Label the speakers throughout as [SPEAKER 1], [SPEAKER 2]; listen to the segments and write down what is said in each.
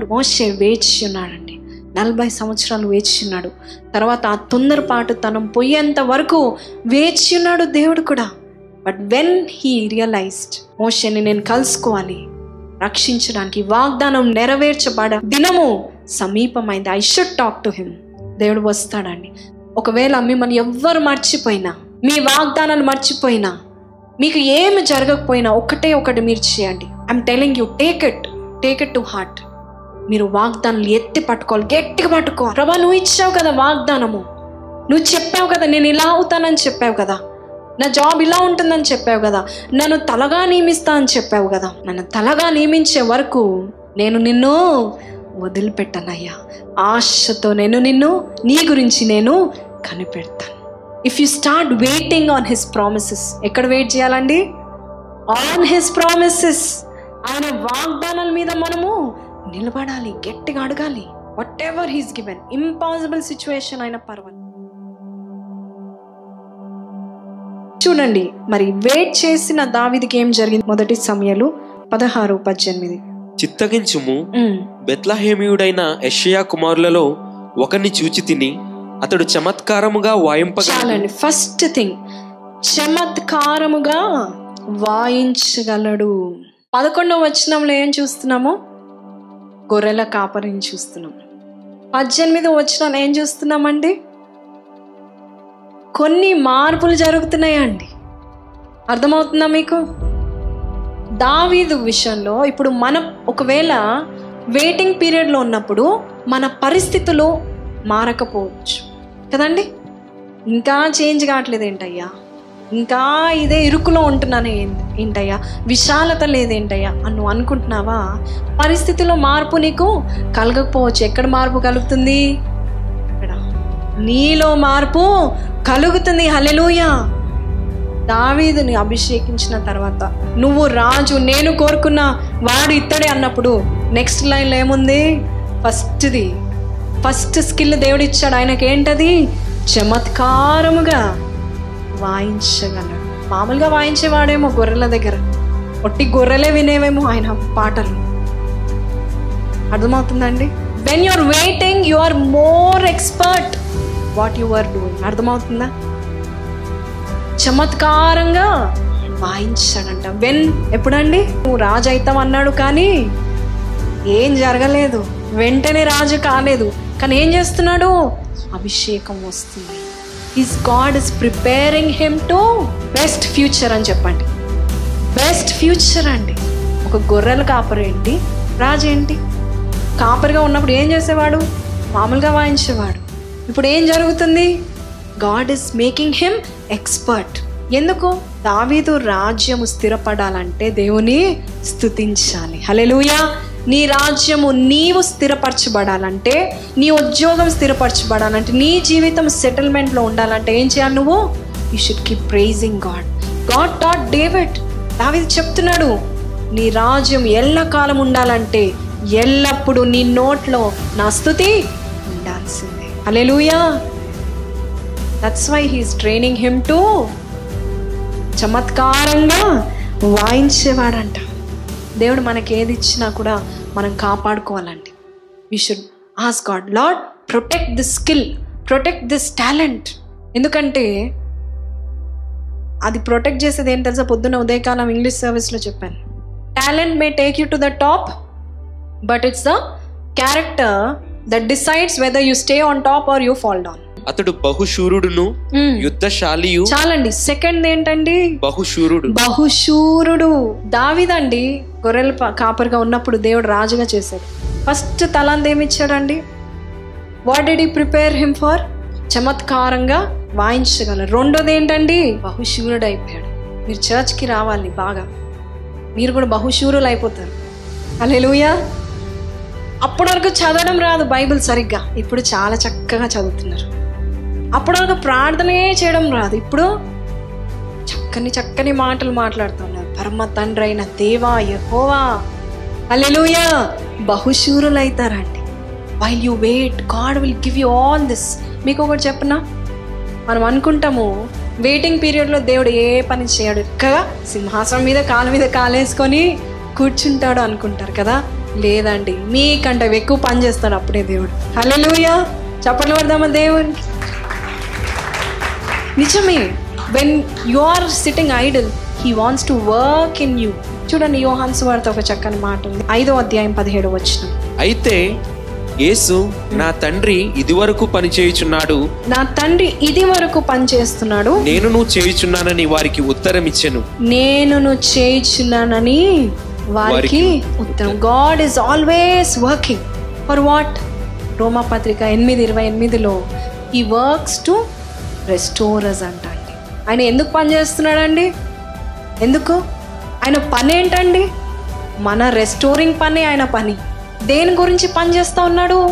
[SPEAKER 1] మోషే వేచి ఉన్నాడండి నలభై సంవత్సరాలు వేచి ఉన్నాడు తర్వాత ఆ తొందరపాటు తనం పోయేంత వరకు వేచి ఉన్నాడు దేవుడు కూడా. బట్ వెన్ హీ రియలైజ్డ్ మోషని నేను కలుసుకోవాలి రక్షించడానికి వాగ్దానం నెరవేర్చబడ దినము సమీపమైంది I should talk to him దేవుడు వస్తాడండి. ఒకవేళ మిమ్మల్ని ఎవ్వరు మర్చిపోయినా మీ వాగ్దానాలు మర్చిపోయినా మీకు ఏమి జరగకపోయినా ఒకటే ఒకటి మీరు చేయండి. I'm telling you take it take it to heart మీరు వాగ్దానాలు ఎత్తి పట్టుకోవాలి గట్టిగా పట్టుకో ప్రభా నువ్వు ఇచ్చావు కదా వాగ్దానము. నువ్వు చెప్పావు కదా నేను ఇలా అవుతానని చెప్పావు కదా. నా జాబ్ ఇలా ఉంటుందని చెప్పావు కదా. నన్ను తలగా నియమిస్తా అని చెప్పావు కదా. నన్ను తలగా నియమించే వరకు నేను నిన్ను వదిలిపెట్టనయ్యా. ఆశతో నేను నిన్ను నీ గురించి నేను కనిపెడతాను. If you start waiting on his promises ఎక్కడ వెయిట్ చేయాలండి? ఆన్ హిస్ ప్రామిసెస్ ఆయన వాగ్దానాల మీద మనము నిలబడాలి గట్టిగా అడగాలి. Whatever he's given impossible situation అయిన పర్వాలేదు. చూడండి మరి వెయిట్ చేసిన దావిదికి ఏం జరిగింది? మొదటి సమయాలు పదహారు పద్దెనిమిది.
[SPEAKER 2] చిత్తగించుము. బెత్లహేమియుడైన యెషయా కుమారులలో ఒకరిని చూచి తిని అతడు చమత్కారముగా వాయింపగా
[SPEAKER 1] చాలండి ఫస్ట్ థింగ్ చమత్కారముగా వాయించగలడు. పదకొండవ వచనంలో ఏం చూస్తున్నాము? గొర్రెల కాపరిని చూస్తున్నాం. పద్దెనిమిది వచ్చిన ఏం చూస్తున్నామండి? కొన్ని మార్పులు జరుగుతున్నాయండి. అర్థమవుతుందా మీకు? దావీదు విషయంలో ఇప్పుడు మన ఒకవేళ వెయిటింగ్ పీరియడ్లో ఉన్నప్పుడు మన పరిస్థితులు మారకపోవచ్చు. కదండి? ఇంకా చేంజ్ కావట్లేదు ఏంటయ్యా ఇంకా ఇదే ఇరుకులో ఉంటున్నాను ఏంటయ్యా? విశాలత లేదేంటయ్యా? అని నువ్వు అనుకుంటున్నావా? పరిస్థితిలో మార్పు నీకు కలగకపోవచ్చు. ఎక్కడ మార్పు కలుగుతుంది? ఇక్కడ. నీలో మార్పు కలుగుతుంది. హలెలుయా దావీదుని అభిషేకించిన తర్వాత నువ్వు రాజు నేను కోరుకున్న వాడు ఇత్తడే అన్నప్పుడు నెక్స్ట్ లైన్లో ఏముంది? ఫస్ట్ది. ఫస్ట్ స్కిల్ దేవుడు ఇచ్చాడు ఆయనకి ఏంటది చమత్కారముగా. వాయించగలడు. మామూలుగా వాయించేవాడేమో గొర్రెల దగ్గర. ఒట్టి గొర్రెలే వినేవేమో ఆయన పాటలు. అర్థమవుతుందండి? When you're waiting you are more expert what you are doing అర్థమవుతుందా? చమత్కారంగా వాయించాడంట. వెన్ ఎప్పుడండి? నువ్వు రాజు అవుతావు అన్నాడు కానీ ఏం జరగలేదు. వెంటనే రాజు కాలేదు. కానీ ఏం చేస్తున్నాడు? అభిషేకం వస్తుంది. Is God is preparing him to best future అని చెప్పండి. బెస్ట్ ఫ్యూచర్ అండి. ఒక గొర్రెల కాపరేంటి రాజు ఏంటి? కాపరిగా ఉన్నప్పుడు ఏం చేసేవాడు? మామూలుగా వాయించేవాడు. ఇప్పుడు ఏం జరుగుతుంది? God is making him expert ఎందుకు? దావీదు రాజ్యము స్థిరపడాలంటే దేవుని స్తుతించాలి హలెలూయా నీ రాజ్యము నీవు స్థిరపరచబడాలంటే నీ ఉద్యోగం స్థిరపరచబడాలంటే నీ జీవితం సెటిల్మెంట్లో ఉండాలంటే ఏం చేయాలి నువ్వు? You should keep praising God God taught David దావిది చెప్తున్నాడు నీ రాజ్యం ఎల్లకాలం ఉండాలంటే ఎల్లప్పుడూ నీ నోట్లో నా స్థుతి ఉండాల్సిందే. Hallelujah that's why he's training him to చమత్కారంగా వాయించేవాడంట. దేవుడు మనకి ఏది ఇచ్చినా కూడా మనం కాపాడుకోవాలండి. We should as God lord protect this skill protect this talent ఎందుకంటే అది ప్రొటెక్ట్ చేసేది ఏం తెలుసా? పొద్దున్న ఉదయకాలం ఇంగ్లీష్ సర్వీస్లో చెప్పాను. Talent may take you to the top but it's the character that decides whether you stay on top or you fall down
[SPEAKER 2] అతడు బహుశూరుడును యుద్ధశాలియు
[SPEAKER 1] చాలండి. సెకండ్ ఏంటండి?
[SPEAKER 2] బహుశూరుడు.
[SPEAKER 1] బహుశూరుడు. దావిదండి గొర్రెల కాపరిగా ఉన్నప్పుడు దేవుడు రాజుగా చేశాడు. ఫస్ట్ తలాంది ఏమి ఇచ్చాడండి వాట్ ఈ ప్రిపేర్ హిమ్ ఫర్ చమత్కారంగా వాయించగలరు. రెండోది ఏంటండి? బహుశూరుడు అయిపోయాడు మీరు చర్చ్కి రావాలి బాగా. మీరు కూడా బహుశూరులు అయిపోతారు అలెలుయా అప్పటి వరకు చదవడం రాదు బైబిల్ సరిగ్గా. ఇప్పుడు చాలా చక్కగా చదువుతున్నారు. అప్పటి వరకు ప్రార్థనే చేయడం రాదు. ఇప్పుడు చక్కని చక్కని మాటలు మాట్లాడుతున్నారు. పరమ తండ్రి అయిన దేవా యహోవా. బహుశూరులు బహుశూరులైతారండి. While you wait God will give you all this మీకు ఒకటి చెప్పనా? మనం అనుకుంటాము వెయిటింగ్ పీరియడ్లో దేవుడు ఏ పని చేయడు. ఎక్కగా? సింహాసనం మీద కాలు మీద కాలేసుకొని కూర్చుంటాడు అనుకుంటారు కదా? లేదండి. మీకంటే ఎక్కువ పని చేస్తాడు అప్పుడే దేవుడు. హల్లెలూయా! చప్పట్లు పడదామా దేవునికి? నిజమే. When you are sitting idle he wants to work in you చూడండి యోహాన్స్ వార్త ఒక చక్కని మాట ఉంది. ఐదో అధ్యాయం పదిహేడు వచ్చిన
[SPEAKER 2] అయితే యేసు నా తండ్రి ఇదివరకు పని చేయుచున్నాడు.
[SPEAKER 1] నా తండ్రి ఇది వరకు పని చేస్తున్నాడు.
[SPEAKER 2] నేను నువ్వు చేయుచున్నానని వారికి ఉత్తరం ఇచ్చెను
[SPEAKER 1] నేను నువ్వు చేయించున్నానని వారికి ఉత్తరం. God is always working for what రోమా పత్రిక ఎనిమిది ఇరవై ఎనిమిదిలో ఈ వర్క్స్ టు రెస్టోరస్ అంట అండి. ఆయన ఎందుకు పని చేస్తున్నాడండి? ఎందుకు? ఆయన పని ఏంటండి? మన రెస్టోరింగ్ పని ఆయన పని. దేని గురించి పని చేస్తూ ఉన్నాడు?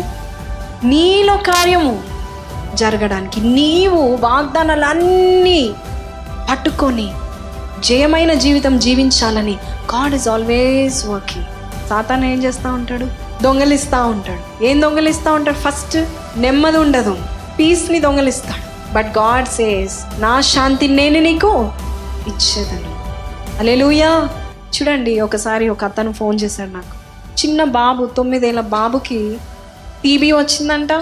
[SPEAKER 1] నీలో కార్యము జరగడానికి. నీవు వాగ్దానాలన్నీ పట్టుకొని జయమైన జీవితం జీవించాలని గాడ్ ఇస్ ఆల్వేస్ వర్కింగ్ సాతాన్ ఏం చేస్తూ ఉంటాడు? దొంగలిస్తూ ఉంటాడు. ఏం దొంగలిస్తూ ఉంటాడు? ఫస్ట్ నెమ్మది ఉండదు. పీస్ని దొంగలిస్తాడు. బట్ గాడ్ సేస్ నా శాంతి నేను నీకు ఇచ్చేదను. అలెలుయా చూడండి ఒకసారి ఒక అతను ఫోన్ చేశాడు నాకు. చిన్న బాబు తొమ్మిదేళ్ళ బాబుకి టీబీ వచ్చిందంట.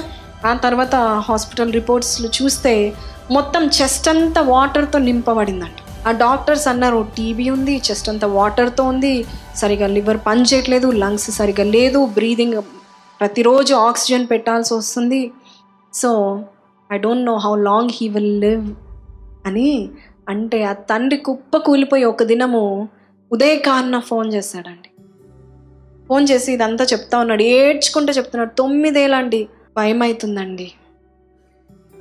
[SPEAKER 1] ఆ తర్వాత హాస్పిటల్ రిపోర్ట్స్లు చూస్తే మొత్తం చెస్ట్ అంతా వాటర్తో నింపబడిందంట. ఆ డాక్టర్స్ అన్నారు టీబీ ఉంది చెస్ట్ అంతా వాటర్తో ఉంది సరిగా లివర్ పని చేయట్లేదు లంగ్స్ సరిగా లేదు బ్రీదింగ్ ప్రతిరోజు ఆక్సిజన్ పెట్టాల్సి వస్తుంది. So I don't know how long he will live అని అంటే ఆ తండ్రి కుప్ప కూలిపోయి ఒక దినము ఉదయకారణ ఫోన్ చేశాడండి ఫోన్ చేసి ఇదంతా చెప్తా ఉన్నాడు ఏడ్చుకుంటూ చెప్తున్నాడు తొమ్మిదేళ్ళండి భయం అవుతుందండి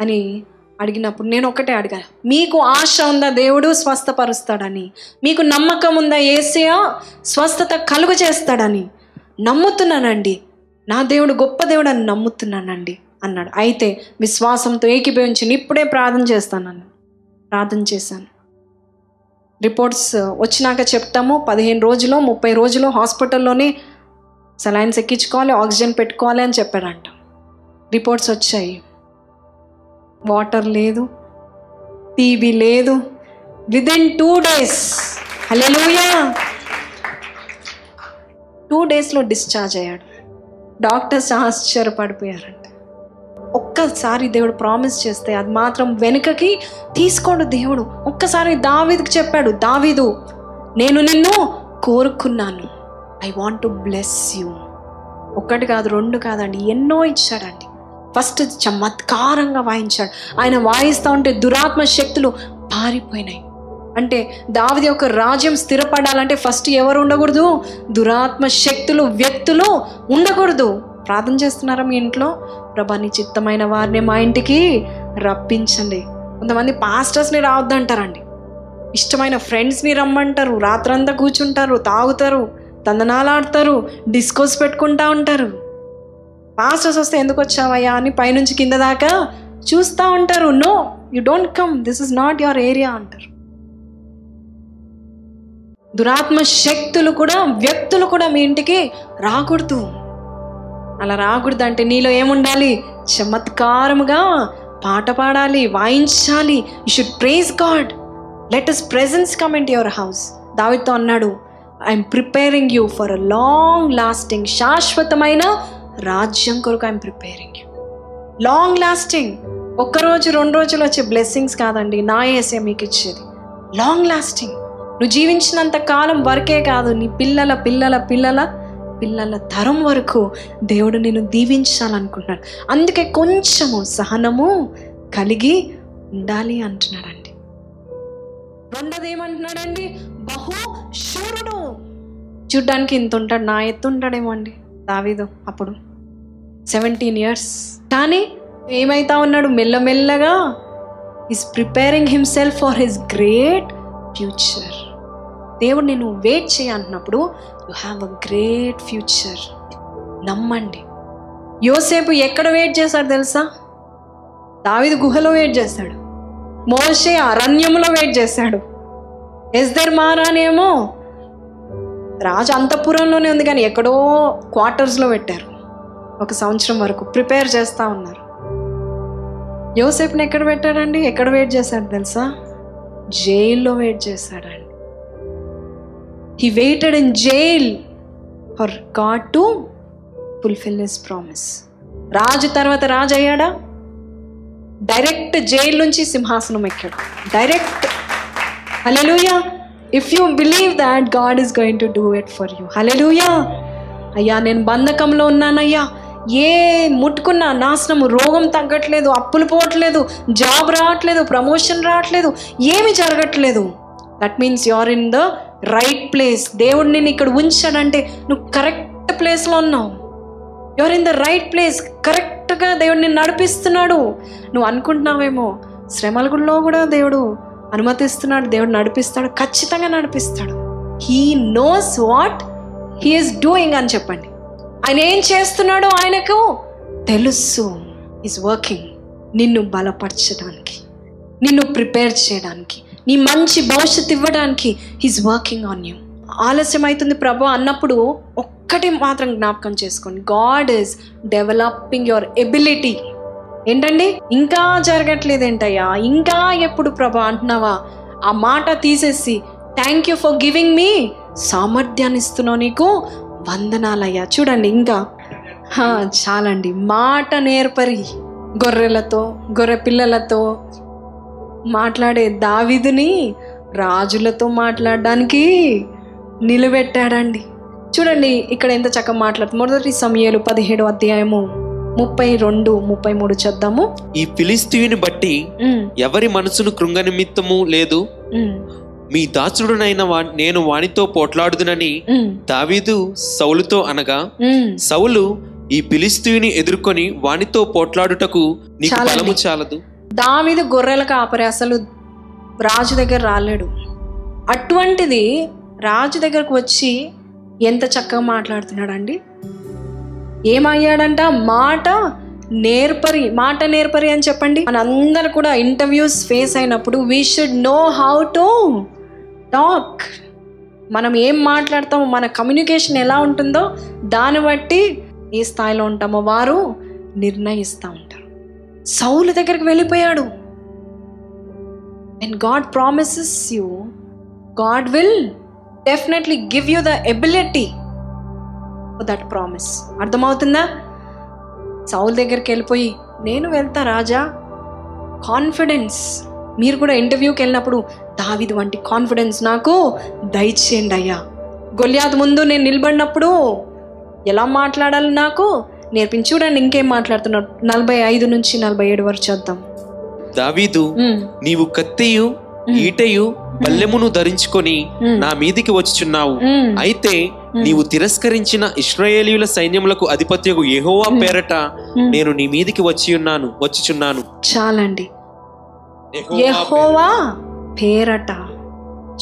[SPEAKER 1] అని అడిగినప్పుడు నేను ఒకటే అడిగా మీకు ఆశ ఉందా? దేవుడు స్వస్థపరుస్తాడని. మీకు నమ్మకం ఉందా? ఏసయా స్వస్థత కలుగు చేస్తాడని. నమ్ముతున్నానండి. నా దేవుడు గొప్ప దేవుడు అని నమ్ముతున్నానండి అన్నాడు. అయితే విశ్వాసంతో ఏకీభవించి ఇప్పుడే ప్రార్థన చేస్తానని ప్రార్థన చేశాను. రిపోర్ట్స్ వచ్చినాక చెప్తాము. పదిహేను రోజులు ముప్పై రోజులు హాస్పిటల్లోనే సలైన్స్ ఎక్కించుకోవాలి ఆక్సిజన్ పెట్టుకోవాలి అని చెప్పాడంట రిపోర్ట్స్ వచ్చాయి. వాటర్ లేదు టీవీ లేదు. Within two days hallelujah two డేస్లో డిశ్చార్జ్ అయ్యాడు. డాక్టర్స్ ఆశ్చర్యపడిపోయారంట. ఒక్కసారి దేవుడు ప్రామిస్ చేస్తే అది మాత్రం వెనుకకి తీసుకోడు దేవుడు. ఒక్కసారి దావీదుకి చెప్పాడు దావీదు నేను నిన్ను కోరుకున్నాను. I want to bless you ఒక్కటి కాదు రెండు కాదండి ఎన్నో ఇచ్చాడండి. ఫస్ట్ చమత్కారంగా వాయించాడు. ఆయన వాయిస్తూ ఉంటే దురాత్మ శక్తులు పారిపోయినాయి. అంటే దావిది యొక్క రాజ్యం స్థిరపడాలంటే ఫస్ట్ ఎవరు ఉండకూడదు? దురాత్మ శక్తులు వ్యక్తులు ఉండకూడదు. ప్రార్థన చేస్తున్నారా మీ ఇంట్లో? ప్రభా చిత్తమైన వారిని మా ఇంటికి రప్పించండి. కొంతమంది పాస్టర్స్ని రావద్దంటారండి. ఇష్టమైన ఫ్రెండ్స్ని రమ్మంటారు. రాత్రంతా కూర్చుంటారు తాగుతారు తందనాలాడతారు డిస్కోస్ పెట్టుకుంటా ఉంటారు. పాస్టర్స్ వస్తే ఎందుకు వచ్చావయ్యా అని పైనుంచి కింద దాకా చూస్తూ ఉంటారు. No you don't come this is not your area అంటారు. దురాత్మ శక్తులు కూడా వ్యక్తులు కూడా మీ ఇంటికి రాకూడదు. అలా రాకూడదు అంటే నీలో ఏముండాలి? చమత్కారముగా పాట పాడాలి వాయించాలి. You should praise God let us presence come in your house దావితో అన్నాడు I'm preparing you for a long lasting శాశ్వతమైన రాజ్యం కొరకు I'm preparing. You long lasting ఒక్కరోజు రెండు రోజులు వచ్చే బ్లెస్సింగ్స్ కాదండి. నా ఏసే మీకు ఇచ్చేది. లాంగ్ లాస్టింగ్ నువ్వు జీవించినంత కాలం వరకే కాదు నీ పిల్లల పిల్లల పిల్లల పిల్లల తరం వరకు దేవుడు నేను దీవించాలనుకుంటున్నాడు. అందుకే కొంచెము సహనము కలిగి ఉండాలి అంటున్నాడండి. రెండోది ఏమంటున్నాడండి బహు శూరుడు. చూడ్డానికి ఇంత ఉంటాడు నా ఎత్తు ఉంటాడేమో అండి. దావీదు అప్పుడు. సెవెంటీన్ ఇయర్స్ కానీ ఏమైతా ఉన్నాడు? మెల్లమెల్లగా is preparing himself for his great future దేవుడు నేను wait చేయాలన్నప్పుడు you have a great future నమ్మండి. యోసేపు ఎక్కడ వెయిట్ చేశాడు తెలుసా? దావిది గుహలో వెయిట్ చేశాడు మోషే అరణ్యంలో వెయిట్ చేశాడు ఎస్దర్ మారానేమో రాజు అంతఃపురంలోనే ఉంది కానీ ఎక్కడో క్వార్టర్స్లో పెట్టారు. ఒక సంవత్సరం వరకు ప్రిపేర్ చేస్తూ ఉన్నారు. యోసేపుని ఎక్కడ పెట్టాడండి? ఎక్కడ వెయిట్ చేశాడు తెలుసా? జైల్లో వెయిట్ చేశాడండి. He waited in jail for God to fulfil his promise రాజు తర్వాత రాజు అయ్యాడా? డైరెక్ట్ జైలు నుంచి సింహాసనం ఎక్కాడు. Direct alleluia if you believe that God is going to do it for you hallelujah అయ్యా నేను బంధకంలో ఉన్నానయ్యా. ఏ ముట్టుకున్నా నాశనము రోగం తగ్గట్లేదు అప్పులు పోవట్లేదు జాబ్ రావట్లేదు ప్రమోషన్ రావట్లేదు ఏమి జరగట్లేదు. That means you are in the right place దేవుడు నేను ఇక్కడ ఉంచాడంటే నువ్వు కరెక్ట్ ప్లేస్లో ఉన్నావు. Your in the right place కరెక్ట్గా దేవుడు నిన్ను నడిపిస్తున్నాడు. నువ్వు అనుకుంటున్నావేమో? శ్రమలలో కూడా దేవుడు అనుమతిస్తున్నాడు దేవుడు నడిపిస్తాడు ఖచ్చితంగా నడిపిస్తాడు. He knows what he is doing అని చెప్పండి. ఆయన ఏం చేస్తున్నాడో ఆయనకు తెలుసు. ఈజ్ వర్కింగ్ నిన్ను బలపరచడానికి నిన్ను ప్రిపేర్ చేయడానికి నీ మంచి భవిష్యత్తు ఇవ్వడానికి హీస్ వర్కింగ్ ఆన్ యూ ఆలస్యం అవుతుంది ప్రభు అన్నప్పుడు ఒక్కటి మాత్రం జ్ఞాపకం చేసుకోండి. God is developing your ability ఏంటండి? ఇంకా జరగట్లేదు ఏంటయ్యా ఇంకా ఎప్పుడు ప్రభా అంటున్నావా? ఆ మాట తీసేసి thank you for giving me సామర్థ్యాన్ని ఇస్తున్నావు నీకు. వందనాలయ్యా. చూడండి ఇంకా. చాలండి. మాట నేర్పరి గొర్రెలతో గొర్రె పిల్లలతో మాట్లాడే దావిదుని రాజులతో మాట్లాడడానికి నిలబెట్టాడండి. చూడండి ఇక్కడ ఎంత చక్కగా మాట్లాడుతుంది మొదటి సమయాలు పదిహేడు అధ్యాయము. ముప్పై రెండు ముప్పై మూడు చూద్దాము
[SPEAKER 2] ఈ ఫిలిస్తీయుని బట్టి ఎవరి మనసును కృంగ నిమిత్తము లేదు మీ దాసుడునైన నేను వానితో పోట్లాడుదునని దావీదు సౌలుతో అనగా. సౌలు ఈ ఫిలిస్తీయుని ఎదుర్కొని వానితో పోట్లాడుటకు నీకు. బలము చాలదు?
[SPEAKER 1] దావీదు గొర్రెల కాపరి అసలు రాజు దగ్గర రాలేడు. అటువంటిది రాజు దగ్గరకు వచ్చి ఎంత చక్కగా మాట్లాడుతున్నాడండి? ఏమయ్యాడంట? మాట నేర్పరి మాట నేర్పరి అని చెప్పండి. మన అందరు కూడా ఇంటర్వ్యూస్ ఫేస్ అయినప్పుడు we should know how to talk మనం ఏం మాట్లాడతామో మన కమ్యూనికేషన్ ఎలా ఉంటుందో దాన్ని బట్టి ఏ స్థాయిలో ఉంటామో వారు నిర్ణయిస్తూ ఉంటారు. సౌలు దగ్గరికి వెళ్ళిపోయాడు. And God promises you God will definitely give you the ability that promise అర్థమవుతుందా? సౌల్ దగ్గరికి వెళ్ళిపోయి నేను వెళ్తా రాజా కాన్ఫిడెన్స్ మీరు కూడా ఇంటర్వ్యూకి వెళ్ళినప్పుడు దావిది వంటి కాన్ఫిడెన్స్ నాకు దయచేయండి అయ్యా. గొల్యాద్ ముందు నేను నిలబడినప్పుడు ఎలా మాట్లాడాలి నాకు? నేర్పించి చూడండి ఇంకేం మాట్లాడుతున్నాడు. నలభై ఐదు నుంచి నలభై ఏడు వరకు చూద్దాం.
[SPEAKER 2] దావీదు నీవు కత్తియు ఈటయు బల్లెమును ధరించుకొని నా మీదికి వచ్చుచున్నావు. అయితే నీవు తిరస్కరించిన ఇస్రాయేలీయుల సైన్యములకు అధిపత్యకు యెహోవా పేరట. నేను నీ మీదికి వచ్చి ఉన్నాను వచ్చుచున్నాను.
[SPEAKER 1] చాలండి. యెహోవా పేరట.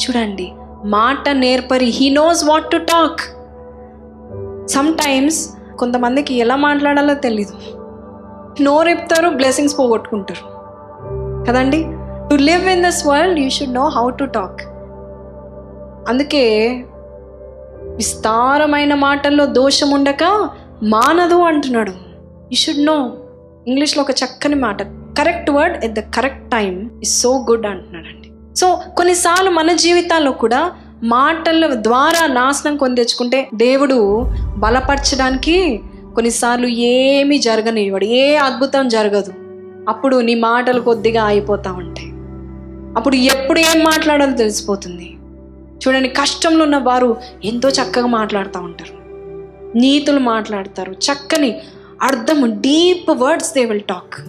[SPEAKER 1] చూడండి మాట నేర్పరి he knows what to talk sometimes కొంతమందికి ఎలా మాట్లాడాలో తెలీదు. నోరెప్తారు బ్లెస్సింగ్స్ పోగొట్టుకుంటారు. కదండి? To live in this world you should know how to talk అందుకే విస్తారమైన మాటల్లో దోషం ఉండక మానదు అంటున్నాడు. యూ షుడ్ నో ఇంగ్లీష్లో ఒక చక్కని మాట. Correct word at the correct time is so good అంటున్నాడండి. సో కొన్నిసార్లు మన జీవితాల్లో కూడా మాటల ద్వారా నాశనం కొని తెచ్చుకుంటే దేవుడు బలపరచడానికి కొన్నిసార్లు ఏమీ జరగనివ్వడు. ఏ అద్భుతం జరగదు. అప్పుడు నీ మాటలు కొద్దిగా అయిపోతా ఉంటాయి. అప్పుడు ఎప్పుడు ఏం మాట్లాడాలో తెలిసిపోతుంది. చూడండి కష్టంలో ఉన్న వారు ఎంతో చక్కగా మాట్లాడుతూ ఉంటారు. నీతులు మాట్లాడతారు. చక్కని అర్థం deep words they will talk.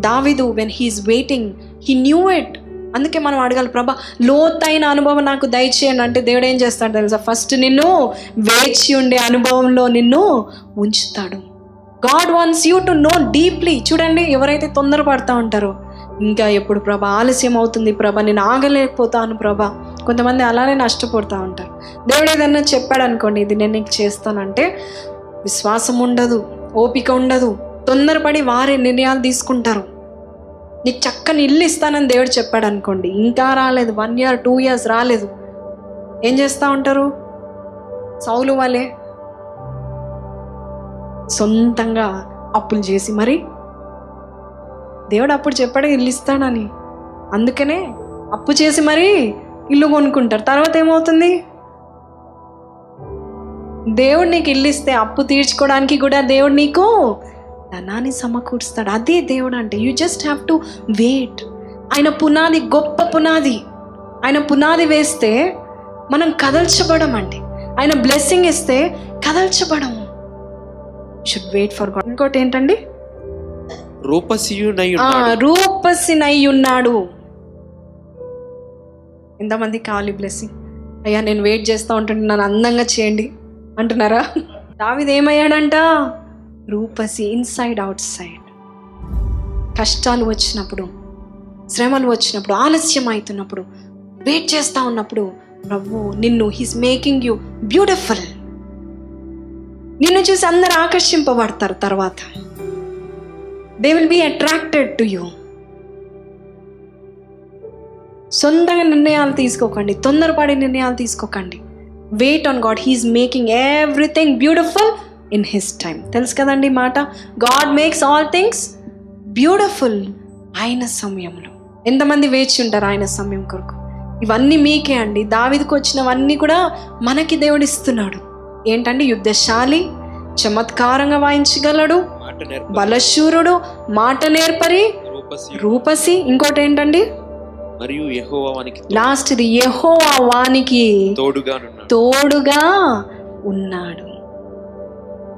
[SPEAKER 1] David when he is waiting he knew it అందుకే మనం అడగాలి ప్రభా లోతైన అనుభవం నాకు దయచేయండి అంటే దేవుడు ఏం చేస్తాడు తెలుసా? ఫస్ట్ నిన్ను వేచి ఉండే అనుభవంలో నిన్ను ఉంచుతాడు. God wants you to know deeply చూడండి ఎవరైతే తొందరపడతా ఉంటారో ఇంకా ఎప్పుడు ప్రభా ఆలస్యం అవుతుంది ప్రభా నేను ఆగలేకపోతాను ప్రభా. కొంతమంది అలానే నష్టపోతూ ఉంటారు. దేవుడు ఏదన్నా చెప్పాడు అనుకోండి ఇది నేను నీకు చేస్తానంటే విశ్వాసం ఉండదు ఓపిక ఉండదు తొందరపడి వారే నిర్ణయాలు తీసుకుంటారు. నీకు చక్కని ఇల్లు ఇస్తానని దేవుడు చెప్పాడు అనుకోండి ఇంకా రాలేదు వన్ ఇయర్ టూ ఇయర్స్ రాలేదు. ఏం చేస్తూ ఉంటారు? సౌలు వాళ్ళే సొంతంగా అప్పులు చేసి మరి దేవుడు అప్పుడు చెప్పాడు ఇల్లు ఇస్తాడని అందుకనే అప్పు చేసి మరి ఇల్లు కొనుక్కుంటారు. తర్వాత ఏమవుతుంది? దేవుడు నీకు ఇల్లు ఇస్తే అప్పు తీర్చుకోవడానికి కూడా దేవుడు నీకు ధనాన్ని సమకూరుస్తాడు. అదే దేవుడు అంటే you just have to wait ఆయన పునాది గొప్ప పునాది. ఆయన పునాది వేస్తే మనం కదల్చబడమండి ఆయన బ్లెస్సింగ్ ఇస్తే కదల్చబడము. షుడ్ వెయిట్ ఫర్ గాడ్ ఇంకోటి ఏంటండి?
[SPEAKER 2] రూపసియునై ఉన్నాడు
[SPEAKER 1] రూపసినై ఉన్నాడు ఎంతమంది కావాలి బ్లెస్సింగ్ అయ్యా నేను వెయిట్ చేస్తూ ఉంటుంటే నన్ను అందంగా చేయండి. అంటున్నారా? దావిది ఏమయ్యాడంట? రూపసి ఇన్సైడ్ అవుట్ సైడ్ కష్టాలు వచ్చినప్పుడు శ్రమలు వచ్చినప్పుడు ఆలస్యం అవుతున్నప్పుడు వెయిట్ చేస్తూ ఉన్నప్పుడు ప్రభు నిన్ను హీస్ మేకింగ్ యూ బ్యూటిఫుల్ నిన్ను చూసి అందరు ఆకర్షింపబడతారు తర్వాత. They will be attracted to you సొంతంగా నిర్ణయాలు తీసుకోకండి. తొందరపడే నిర్ణయాలు తీసుకోకండి. Wait on God he is making everything beautiful in his time తెలుసు కదండి మాట? God makes all things beautiful ఆయన సమయంలో. ఎంతమంది వేచి ఉంటారు ఆయన సమయం కొరకు? ఇవన్నీ మీకే అండి. దావిదికి వచ్చినవన్నీ కూడా మనకి దేవుడు ఇస్తున్నాడు. ఏంటంటే యుద్ధశాలి చమత్కారంగా వాయించగలడు బలశూరుడు మాట నేర్పరి రూపసి. ఇంకోటి ఏంటండి
[SPEAKER 2] మరియు
[SPEAKER 1] లాస్ట్ ఇది వానికి
[SPEAKER 2] తోడుగానున్నాడు
[SPEAKER 1] తోడుగా ఉన్నాడు.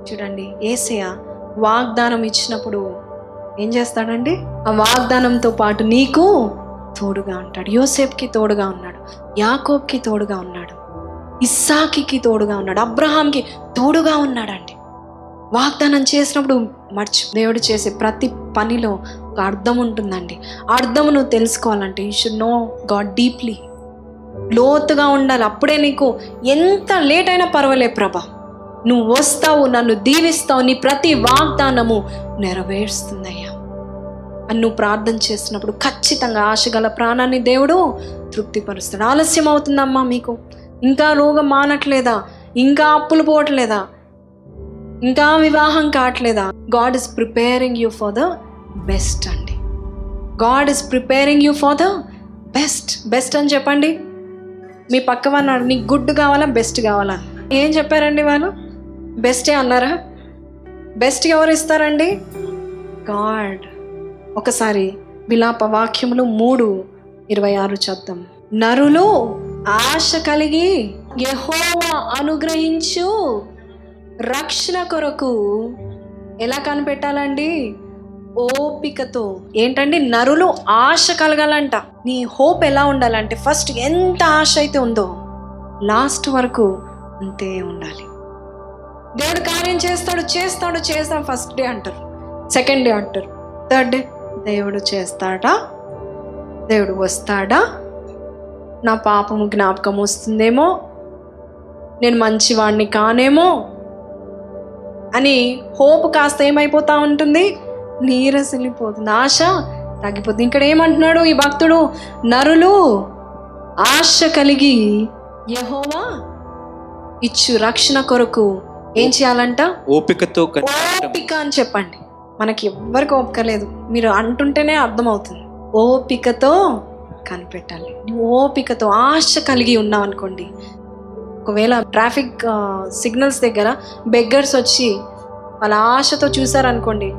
[SPEAKER 1] చూడండి ఏసయ వాగ్దానం ఇచ్చినప్పుడు ఏం చేస్తాడండి? ఆ వాగ్దానంతో పాటు నీకు తోడుగా ఉంటాడు. యోసేఫ్కి తోడుగా ఉన్నాడు. యాకోబ్కి తోడుగా ఉన్నాడు. ఇస్సాకి తోడుగా ఉన్నాడు. అబ్రహాంకి తోడుగా ఉన్నాడండి. వాగ్దానం చేసినప్పుడు మర్చి దేవుడు చేసే ప్రతి పనిలో ఒక అర్థం ఉంటుందండి. ఆ అర్థం నువ్వు తెలుసుకోవాలంటే you should know God deeply లోతుగా ఉండాలి. అప్పుడే నీకు ఎంత లేట్ అయినా పర్వాలే ప్రభా. నువ్వు వస్తావు నన్ను దీవిస్తావు నీ ప్రతి వాగ్దానము నెరవేరుస్తుందయ్యా. అని నువ్వు ప్రార్థన చేసినప్పుడు ఖచ్చితంగా ఆశగల ప్రాణాన్ని దేవుడు తృప్తిపరుస్తాడు. ఆలస్యం అవుతుందమ్మా మీకు. ఇంకా రోగం మానట్లేదా? ఇంకా అప్పులు పోవట్లేదా? ఇంకా వివాహం కావట్లేదా? God is preparing you for the best అండి. God is preparing you for the best best అని చెప్పండి. మీ పక్క వాళ్ళు నీకు గుడ్ కావాలా బెస్ట్ కావాలా? ఏం చెప్పారండి వాళ్ళు? బెస్టే అన్నారా? బెస్ట్ ఎవరు ఇస్తారండి? గాడ్ ఒకసారి విలాప వాక్యములు మూడు ఇరవై ఆరు చదువుతాం నరులు ఆశ కలిగి యహోవా అనుగ్రహించు. రక్షణ కొరకు ఎలా కనిపెట్టాలండి? ఓపికతో. ఏంటండి? నరులు ఆశ కలగాలంట. నీ హోప్ ఎలా ఉండాలంటే ఫస్ట్ ఎంత ఆశ అయితే ఉందో లాస్ట్ వరకు అంతే ఉండాలి. దేవుడు కార్యం చేస్తాడు చేస్తాడు చేస్తాం ఫస్ట్ డే అంటారు. సెకండ్ డే అంటారు. థర్డ్ డే దేవుడు చేస్తాడా? దేవుడు వస్తాడా? నా పాపము జ్ఞాపకం వస్తుందేమో? నేను మంచివాడిని కానేమో? అని హోప్ కాస్త ఏమైపోతా ఉంటుంది. నీరసిల్లిపోతుంది. ఆశ తగ్గిపోతుంది ఇక్కడ ఏమంటున్నాడు ఈ భక్తుడు? నరులు ఆశ కలిగి యహోవా ఇచ్చు రక్షణ కొరకు ఏం చేయాలంట?
[SPEAKER 2] ఓపికతో
[SPEAKER 1] ఓపిక అని చెప్పండి. మనకి ఎవ్వరికి ఓపిక లేదు. మీరు అంటుంటేనే అర్థమవుతుంది. ఓపికతో కనిపెట్టాలి. ఓపికతో ఆశ కలిగి ఉన్నావు అనుకోండి ఒకవేళ ట్రాఫిక్ సిగ్నల్స్ దగ్గర బెగ్గర్స్ వచ్చి వాళ్ళ ఆశతో చూసారనుకోండి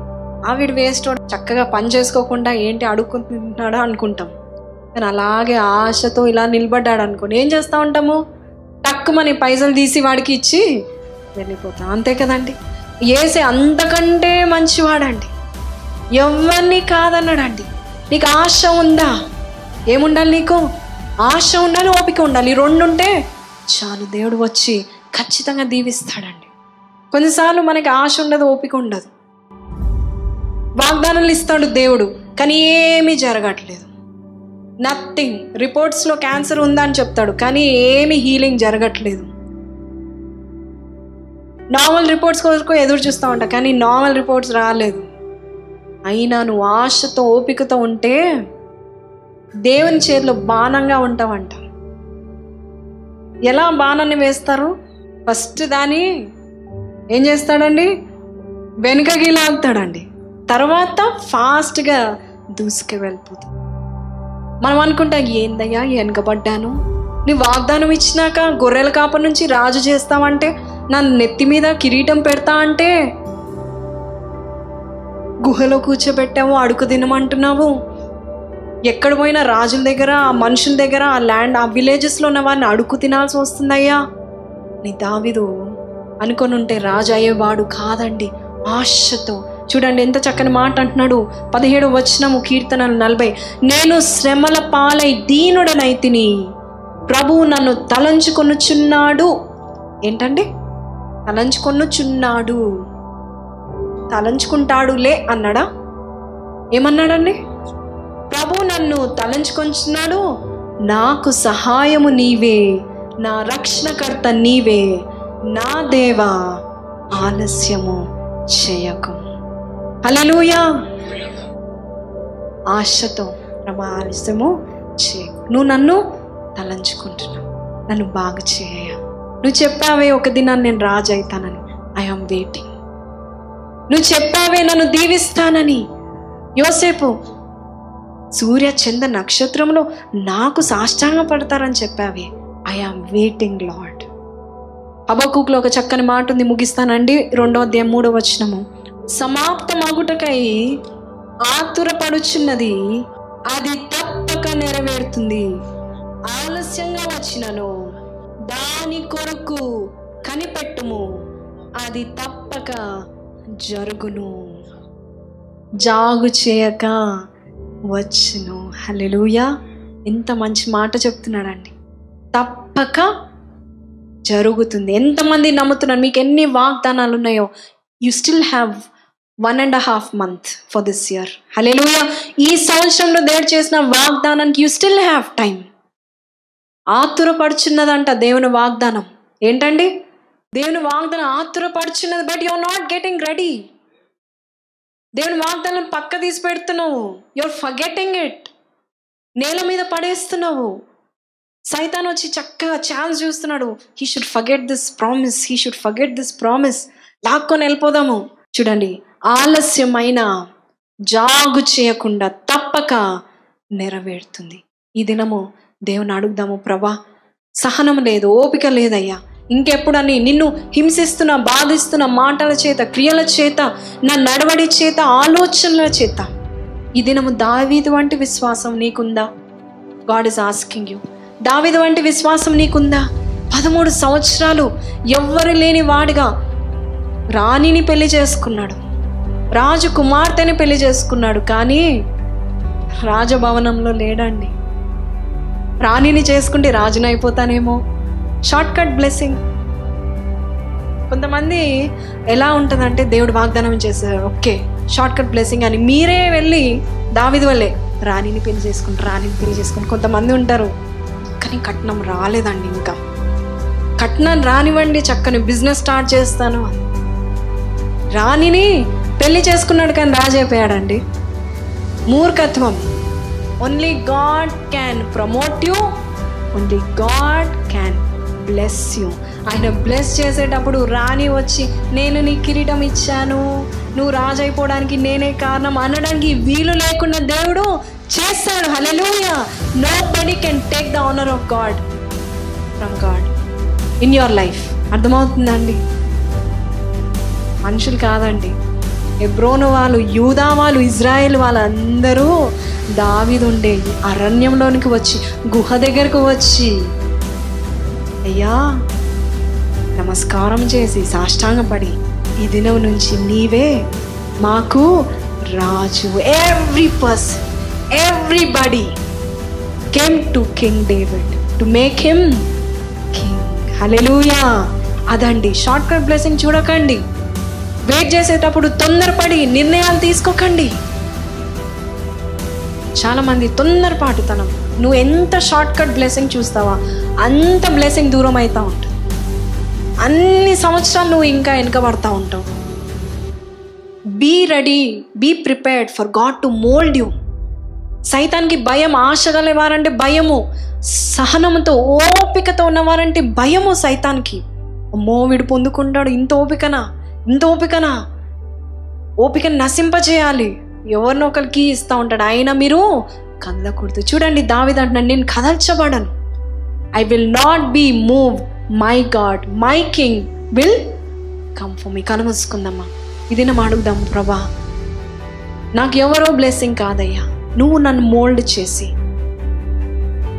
[SPEAKER 1] ఆవిడ వేస్ట్ చక్కగా పని చేసుకోకుండా ఏంటి అడుక్కుంటున్నాడా అనుకుంటాం. కానీ అలాగే ఆశతో ఇలా నిలబడ్డాడు అనుకోండి ఏం చేస్తూ ఉంటాము? టక్కుమని పైసలు తీసి వాడికి ఇచ్చి వెళ్ళిపోతాం. అంతే కదండి. ఏసే అంతకంటే మంచివాడండి. ఎవరిని కాదన్నాడండి. నీకు ఆశ ఉందా? ఏముండాలి నీకు? ఆశ ఉండాలి ఓపిక ఉండాలి. ఈ రెండు ఉంటే చాలు దేవుడు వచ్చి ఖచ్చితంగా దీవిస్తాడండి. కొన్నిసార్లు మనకి ఆశ ఉండదు ఓపిక ఉండదు. వాగ్దానాలు ఇస్తాడు దేవుడు కానీ ఏమీ జరగట్లేదు. నథింగ్ రిపోర్ట్స్లో క్యాన్సర్ ఉందని చెప్తాడు కానీ ఏమీ హీలింగ్ జరగట్లేదు. నార్మల్ రిపోర్ట్స్ కొరకు ఎదురు చూస్తూ ఉంటా కానీ నార్మల్ రిపోర్ట్స్ రాలేదు. అయినా నువ్వు ఆశతో ఓపికతో ఉంటే దేవుని చేతిలో బాణంగా ఉంటావంట. ఎలా బాణాన్ని వేస్తారు? ఫస్ట్ దాన్ని ఏం చేస్తాడండి? వెనుకకి లాగుతాడండి. తర్వాత ఫాస్ట్గా దూసుకు వెళ్ళిపోతాడు. మనం అనుకుంటాం ఏందయ్యా వెనుకబడ్డాను నీ వాగ్దానం ఇచ్చినాక గొర్రెల కాప నుంచి రాజు చేస్తావంటే నా నెత్తి మీద కిరీటం పెడతా అంటే? గుహలో కూర్చోబెట్టావు అడుగు తినమంటున్నావు? ఎక్కడ పోయినా రాజుల దగ్గర ఆ మనుషుల దగ్గర ఆ ల్యాండ్ ఆ విలేజెస్లో ఉన్న వారిని అడుగు తినాల్సి వస్తుందయ్యా. నీ దావిదు అనుకొని ఉంటే రాజు అయ్యేవాడు కాదండి. ఆశతో. చూడండి ఎంత చక్కని మాట అంటున్నాడు. పదిహేడు వచనము కీర్తనలు నలభై. నేను శ్రమల పాలై దీనుడనైతిని ప్రభువు నన్ను తలంచుకొనుచున్నాడు. ఏంటండి? తలంచుకొనుచున్నాడు. తలంచుకుంటాడులే అన్నాడా? ఏమన్నాడండి? నన్ను తలంచుకొంచున్నాడు. నాకు సహాయము నీవే. నా రక్షణకర్త నీవే. నా దేవా ఆలస్యము చేయకు. అలలుయా ఆశతో ప్రభా ఆలస్యము చేయకు. నువ్వు నన్ను తలంచుకుంటున్నావు నన్ను బాగు చేయ. నువ్వు చెప్పావే ఒక దినాన్ని నేను రాజు అవుతానని ఐఎమ్ వెయిటింగ్ నువ్వు చెప్పావే నన్ను దీవిస్తానని. యోసేపు సూర్య చంద్ర నక్షత్రంలో నాకు సాష్టాంగపడతారని చెప్పావే. ఐ ఆమ్ వెయిటింగ్ లాడ్ అబకుక్లో ఒక చక్కని మాట ఉంది ముగిస్తానండి. రెండో అధ్యాయం మూడో వచనము. సమాప్తమగుటకై ఆతురపడుచున్నది అది తప్పక నెరవేరుతుంది. ఆలస్యంగా వచ్చినను దాని కొరకు కనిపెట్టుము అది తప్పక జరుగును. జాగు చేయక వచ్చును. హలెలుయా ఎంత మంచి మాట చెప్తున్నాడండి. తప్పక జరుగుతుంది. ఎంతమంది నమ్ముతున్నారు? మీకు ఎన్ని వాగ్దానాలు ఉన్నాయో you still have one and half month for this year hallelujah. ఈ సంవత్సరంలో దేవుడు చేసిన వాగ్దానానికి యు స్టిల్ హ్యావ్ టైం ఆతురపడుచున్నదంట దేవుని వాగ్దానం. ఏంటండి? దేవుని వాగ్దానం ఆతురపడుచున్నది but you not getting ready దేవుని వాగ్దానం పక్క తీసి పెడుతున్నావు. యువర్ ఫర్గెటింగ్ ఇట్ నేల మీద పడేస్తున్నావు. సైతాన్ వచ్చి చక్కగా ఛాన్స్ చూస్తున్నాడు. He should forget this promise he should forget this promise లాక్కొని వెళ్ళిపోదాము. చూడండి. ఆలస్యమైన జాగు చేయకుండా తప్పక నెరవేరుతుంది. ఈ దినము దేవుని అడుగుదాము ప్రభా. సహనం లేదు ఓపిక లేదయ్యా. ఇంకెప్పుడని నిన్ను హింసిస్తున్న బాధిస్తున్న మాటల చేత క్రియల చేత నా నడవడి చేత ఆలోచనల చేత. ఈ దినము దావీదు వంటి విశ్వాసం నీకుందా? గాడ్ ఇస్ ఆస్కింగ్ యూ దావీదు వంటి విశ్వాసం నీకుందా? పదమూడు సంవత్సరాలు ఎవ్వరు లేని వాడిగా రాణిని పెళ్ళి చేసుకున్నాడు. రాజు కుమార్తెని పెళ్ళి చేసుకున్నాడు. కానీ రాజభవనంలో లేడండి. రాణిని చేసుకుంటే రాజునైపోతానేమో. అయిపోతానేమో షార్ట్ కట్ బ్లెస్సింగ్ కొంతమంది ఎలా ఉంటుందంటే దేవుడు వాగ్దానం చేశారు ఓకే షార్ట్ కట్ బ్లెస్సింగ్ అని మీరే వెళ్ళి దావిది వల్లే రాణిని పెళ్ళి చేసుకుని రాణిని పెళ్ళి చేసుకుని. కొంతమంది ఉంటారు కానీ కట్నం రాలేదండి ఇంకా. కట్నం రానివ్వండి చక్కని బిజినెస్ స్టార్ట్ చేస్తాను. రాణిని పెళ్ళి చేసుకున్నాడు కానీ రాజైపోయాడండి. మూర్ఖత్వం. Only God can promote you only God can bless you ఆయన బ్లెస్ చేసేటప్పుడు రాణి వచ్చి నేను నీ కిరీటం ఇచ్చాను. నువ్వు రాజు అయిపోవడానికి నేనే కారణం. అనడానికి వీలు లేకుండా దేవుడు చేస్తాడు. Hallelujah nobody can take the honour of God from God in your life అర్థమవుతుందండి? మనుషులు కాదండి. ఎబ్రోను వాళ్ళు యూదా వాళ్ళు ఇజ్రాయెల్ వాళ్ళందరూ దావిదుండే అరణ్యంలోనికి వచ్చి గుహ దగ్గరకు వచ్చి అయ్యా నమస్కారం చేసి సాష్టాంగపడి. ఈ దినం నుంచి నీవే మాకు రాజు. Every person everybody came to king David to make him king hallelujah అదండి షార్ట్ కట్ బ్లెస్సింగ్ చూడకండి. వెయిట్ చేసేటప్పుడు తొందరపడి నిర్ణయాలు తీసుకోకండి. చాలామంది తొందరపాటు తొందరపాటుతనం. నువ్వు ఎంత షార్ట్ కట్ బ్లెస్సింగ్ చూస్తావా? అంత బ్లెస్సింగ్ దూరం అవుతూ ఉంటుంది. అన్ని సంవత్సరాలు నువ్వు ఇంకా వెనకబడతా ఉంటావు. Be ready be prepared for God to mould you సైతానికి భయం ఆశ గలవారంటే భయము. సహనంతో ఓపికతో ఉన్నవారంటే భయము సైతానికి. అమ్మో వీడు పొందుకుంటాడు ఇంత ఓపికనా? ఇంత ఓపికనా? ఓపికను నశింపజేయాలి. ఎవరినో ఒకరికి ఇస్తూ ఉంటాడు. అయినా మీరు కదలకూడదు. చూడండి దావిదంటున్నాడు నేను కదల్చబడను. I will not be move my God my king will come for me కనుమసుకుందమ్మా ఇది నా అడుగుదాం ప్రభా నాకు ఎవరో బ్లెస్సింగ్ కాదయ్యా. నువ్వు నన్ను మోల్డ్ చేసి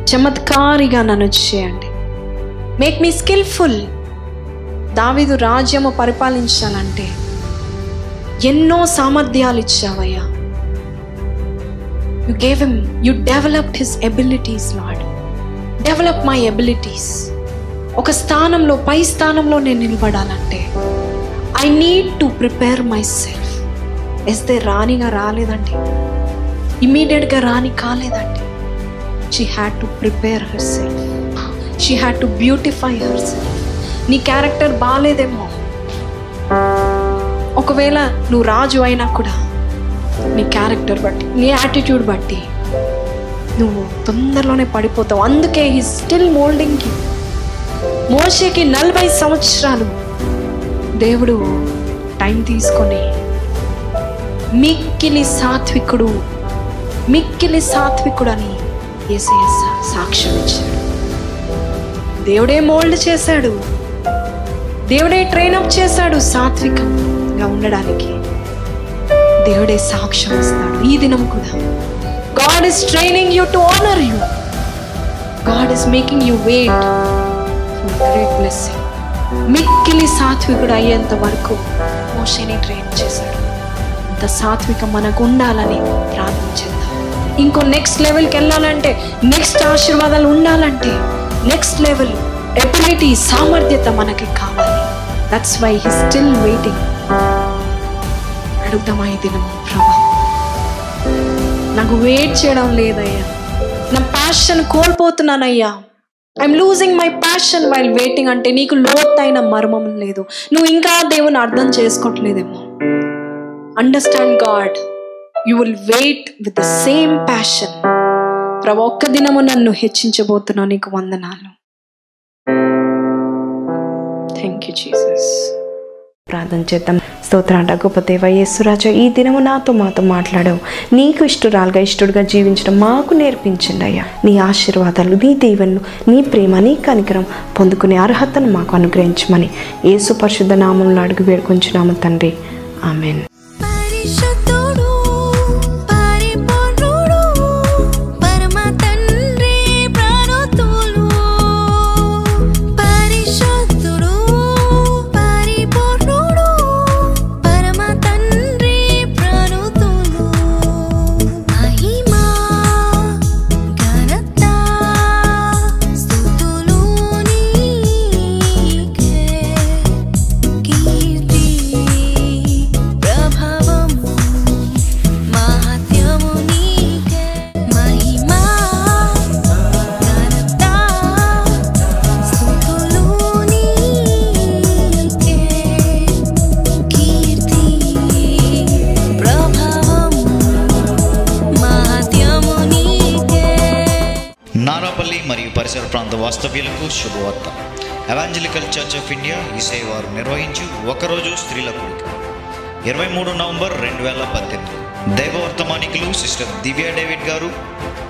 [SPEAKER 1] చమత్కారిగా నన్ను చేయండి. మేక్ మీ స్కిల్ఫుల్ దావిదు రాజ్యము పరిపాలించాలంటే ఎన్నో సామర్థ్యాలు ఇచ్చావయ్యా. You gave him you developed his abilities Lord develop my abilities ఒక స్థానంలో పై స్థానంలో నేను నిలబడాలంటే I need to prepare myself ఎస్తే రాణిగా రాలేదండి. ఇమీడియట్గా రాణి కాలేదండి. She had to prepare herself she had to beautify herself నీ క్యారెక్టర్ బాగాలేదేమో ఒకవేళ నువ్వు రాజు అయినా కూడా నీ క్యారెక్టర్ బట్టి నీ యాటిట్యూడ్ బట్టి. నువ్వు తొందరలోనే పడిపోతావు. అందుకే హీ స్టిల్ మోల్డింగ్కి యూ మోషేకి నలభై సంవత్సరాలు. దేవుడు టైం తీసుకొని మిక్కిలి సాత్వికుడు మిక్కిలి సాత్వికుడు అని ఏసయ్య సాక్ష్యం ఇచ్చాడు. దేవుడే మోల్డ్ చేశాడు. దేవుడే ట్రైన్ అప్ చేశాడు సాత్వికంగా ఉండడానికి. దేవుడే సాక్ష్యం ఇస్తాడు. ఈ దినం కూడా. God is training you to honour you God is making you wait great blessing మిక్కిలి సాత్వికుడు అయ్యేంత వరకు మోషని ట్రైన్ చేశాడు. అంత సాత్విక మనకు ఉండాలని ప్రార్థించేద్దాం ఇంకో నెక్స్ట్ లెవెల్కి వెళ్ళాలంటే నెక్స్ట్ ఆశీర్వాదాలు ఉండాలంటే నెక్స్ట్ లెవెల్ ఎబిలిటీ సామర్థ్యత మనకి కావాలి. That's why he still waiting అడుగుతామా ఈ దినము ప్రభా. నాకు వెయిట్ చేయడం లేదయ్యా. నా passion కోల్పోతున్నానయ్యా. I'm losing my passion while waiting అంటే నీకు లోతైన మర్మం లేదు. నువ్వు ఇంకా దేవుని అర్థం చేసుకోవట్లేదేమో. Understand God you will wait with the same passion ప్రభా ఒక్క దినము నన్ను హెచ్చించబోతున్నావు నీకు వందనాలు. థ్యాంక్ యూ జీసస్ ప్రార్థన చేద్దాం. స్తోత్రాట గొప్ప దేవ యేసురాజా ఈ దినము నాతో మాతో మాట్లాడావు. నీకు ఇష్టరాలుగా ఇష్టడుగా జీవించడం మాకు నేర్పించండి అయ్యా. నీ ఆశీర్వాదాలు నీ దీవెనలు నీ ప్రేమ నీ కనికరం పొందుకునే అర్హతను మాకు అనుగ్రహించమని యేసు పరిశుద్ధ నామంలో అడుగు వేడుకొంచున్నాము తండ్రి. ఆమెన్.
[SPEAKER 3] సభ్యులకు శుభవార్త. ఎవాంజలికల్ చర్చ్ ఆఫ్ ఇండియా ఈసై వారు నిర్వహించి ఒకరోజు స్త్రీల కూడిక. ఇరవై మూడు నవంబర్ రెండు వేల పద్దెనిమిది దైవవర్తమానికులు సిస్టర్ దివ్య డేవిడ్ గారు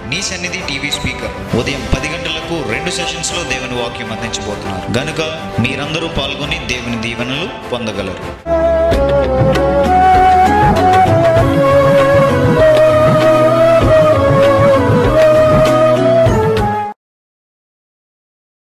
[SPEAKER 3] నీ సన్నిధి టీవీ స్పీకర్ ఉదయం పది గంటలకు రెండు సెషన్స్లో దేవుని వాక్యం అందించబోతున్నారు. గనుక మీరందరూ పాల్గొని దేవుని దీవెనలు పొందగలరు.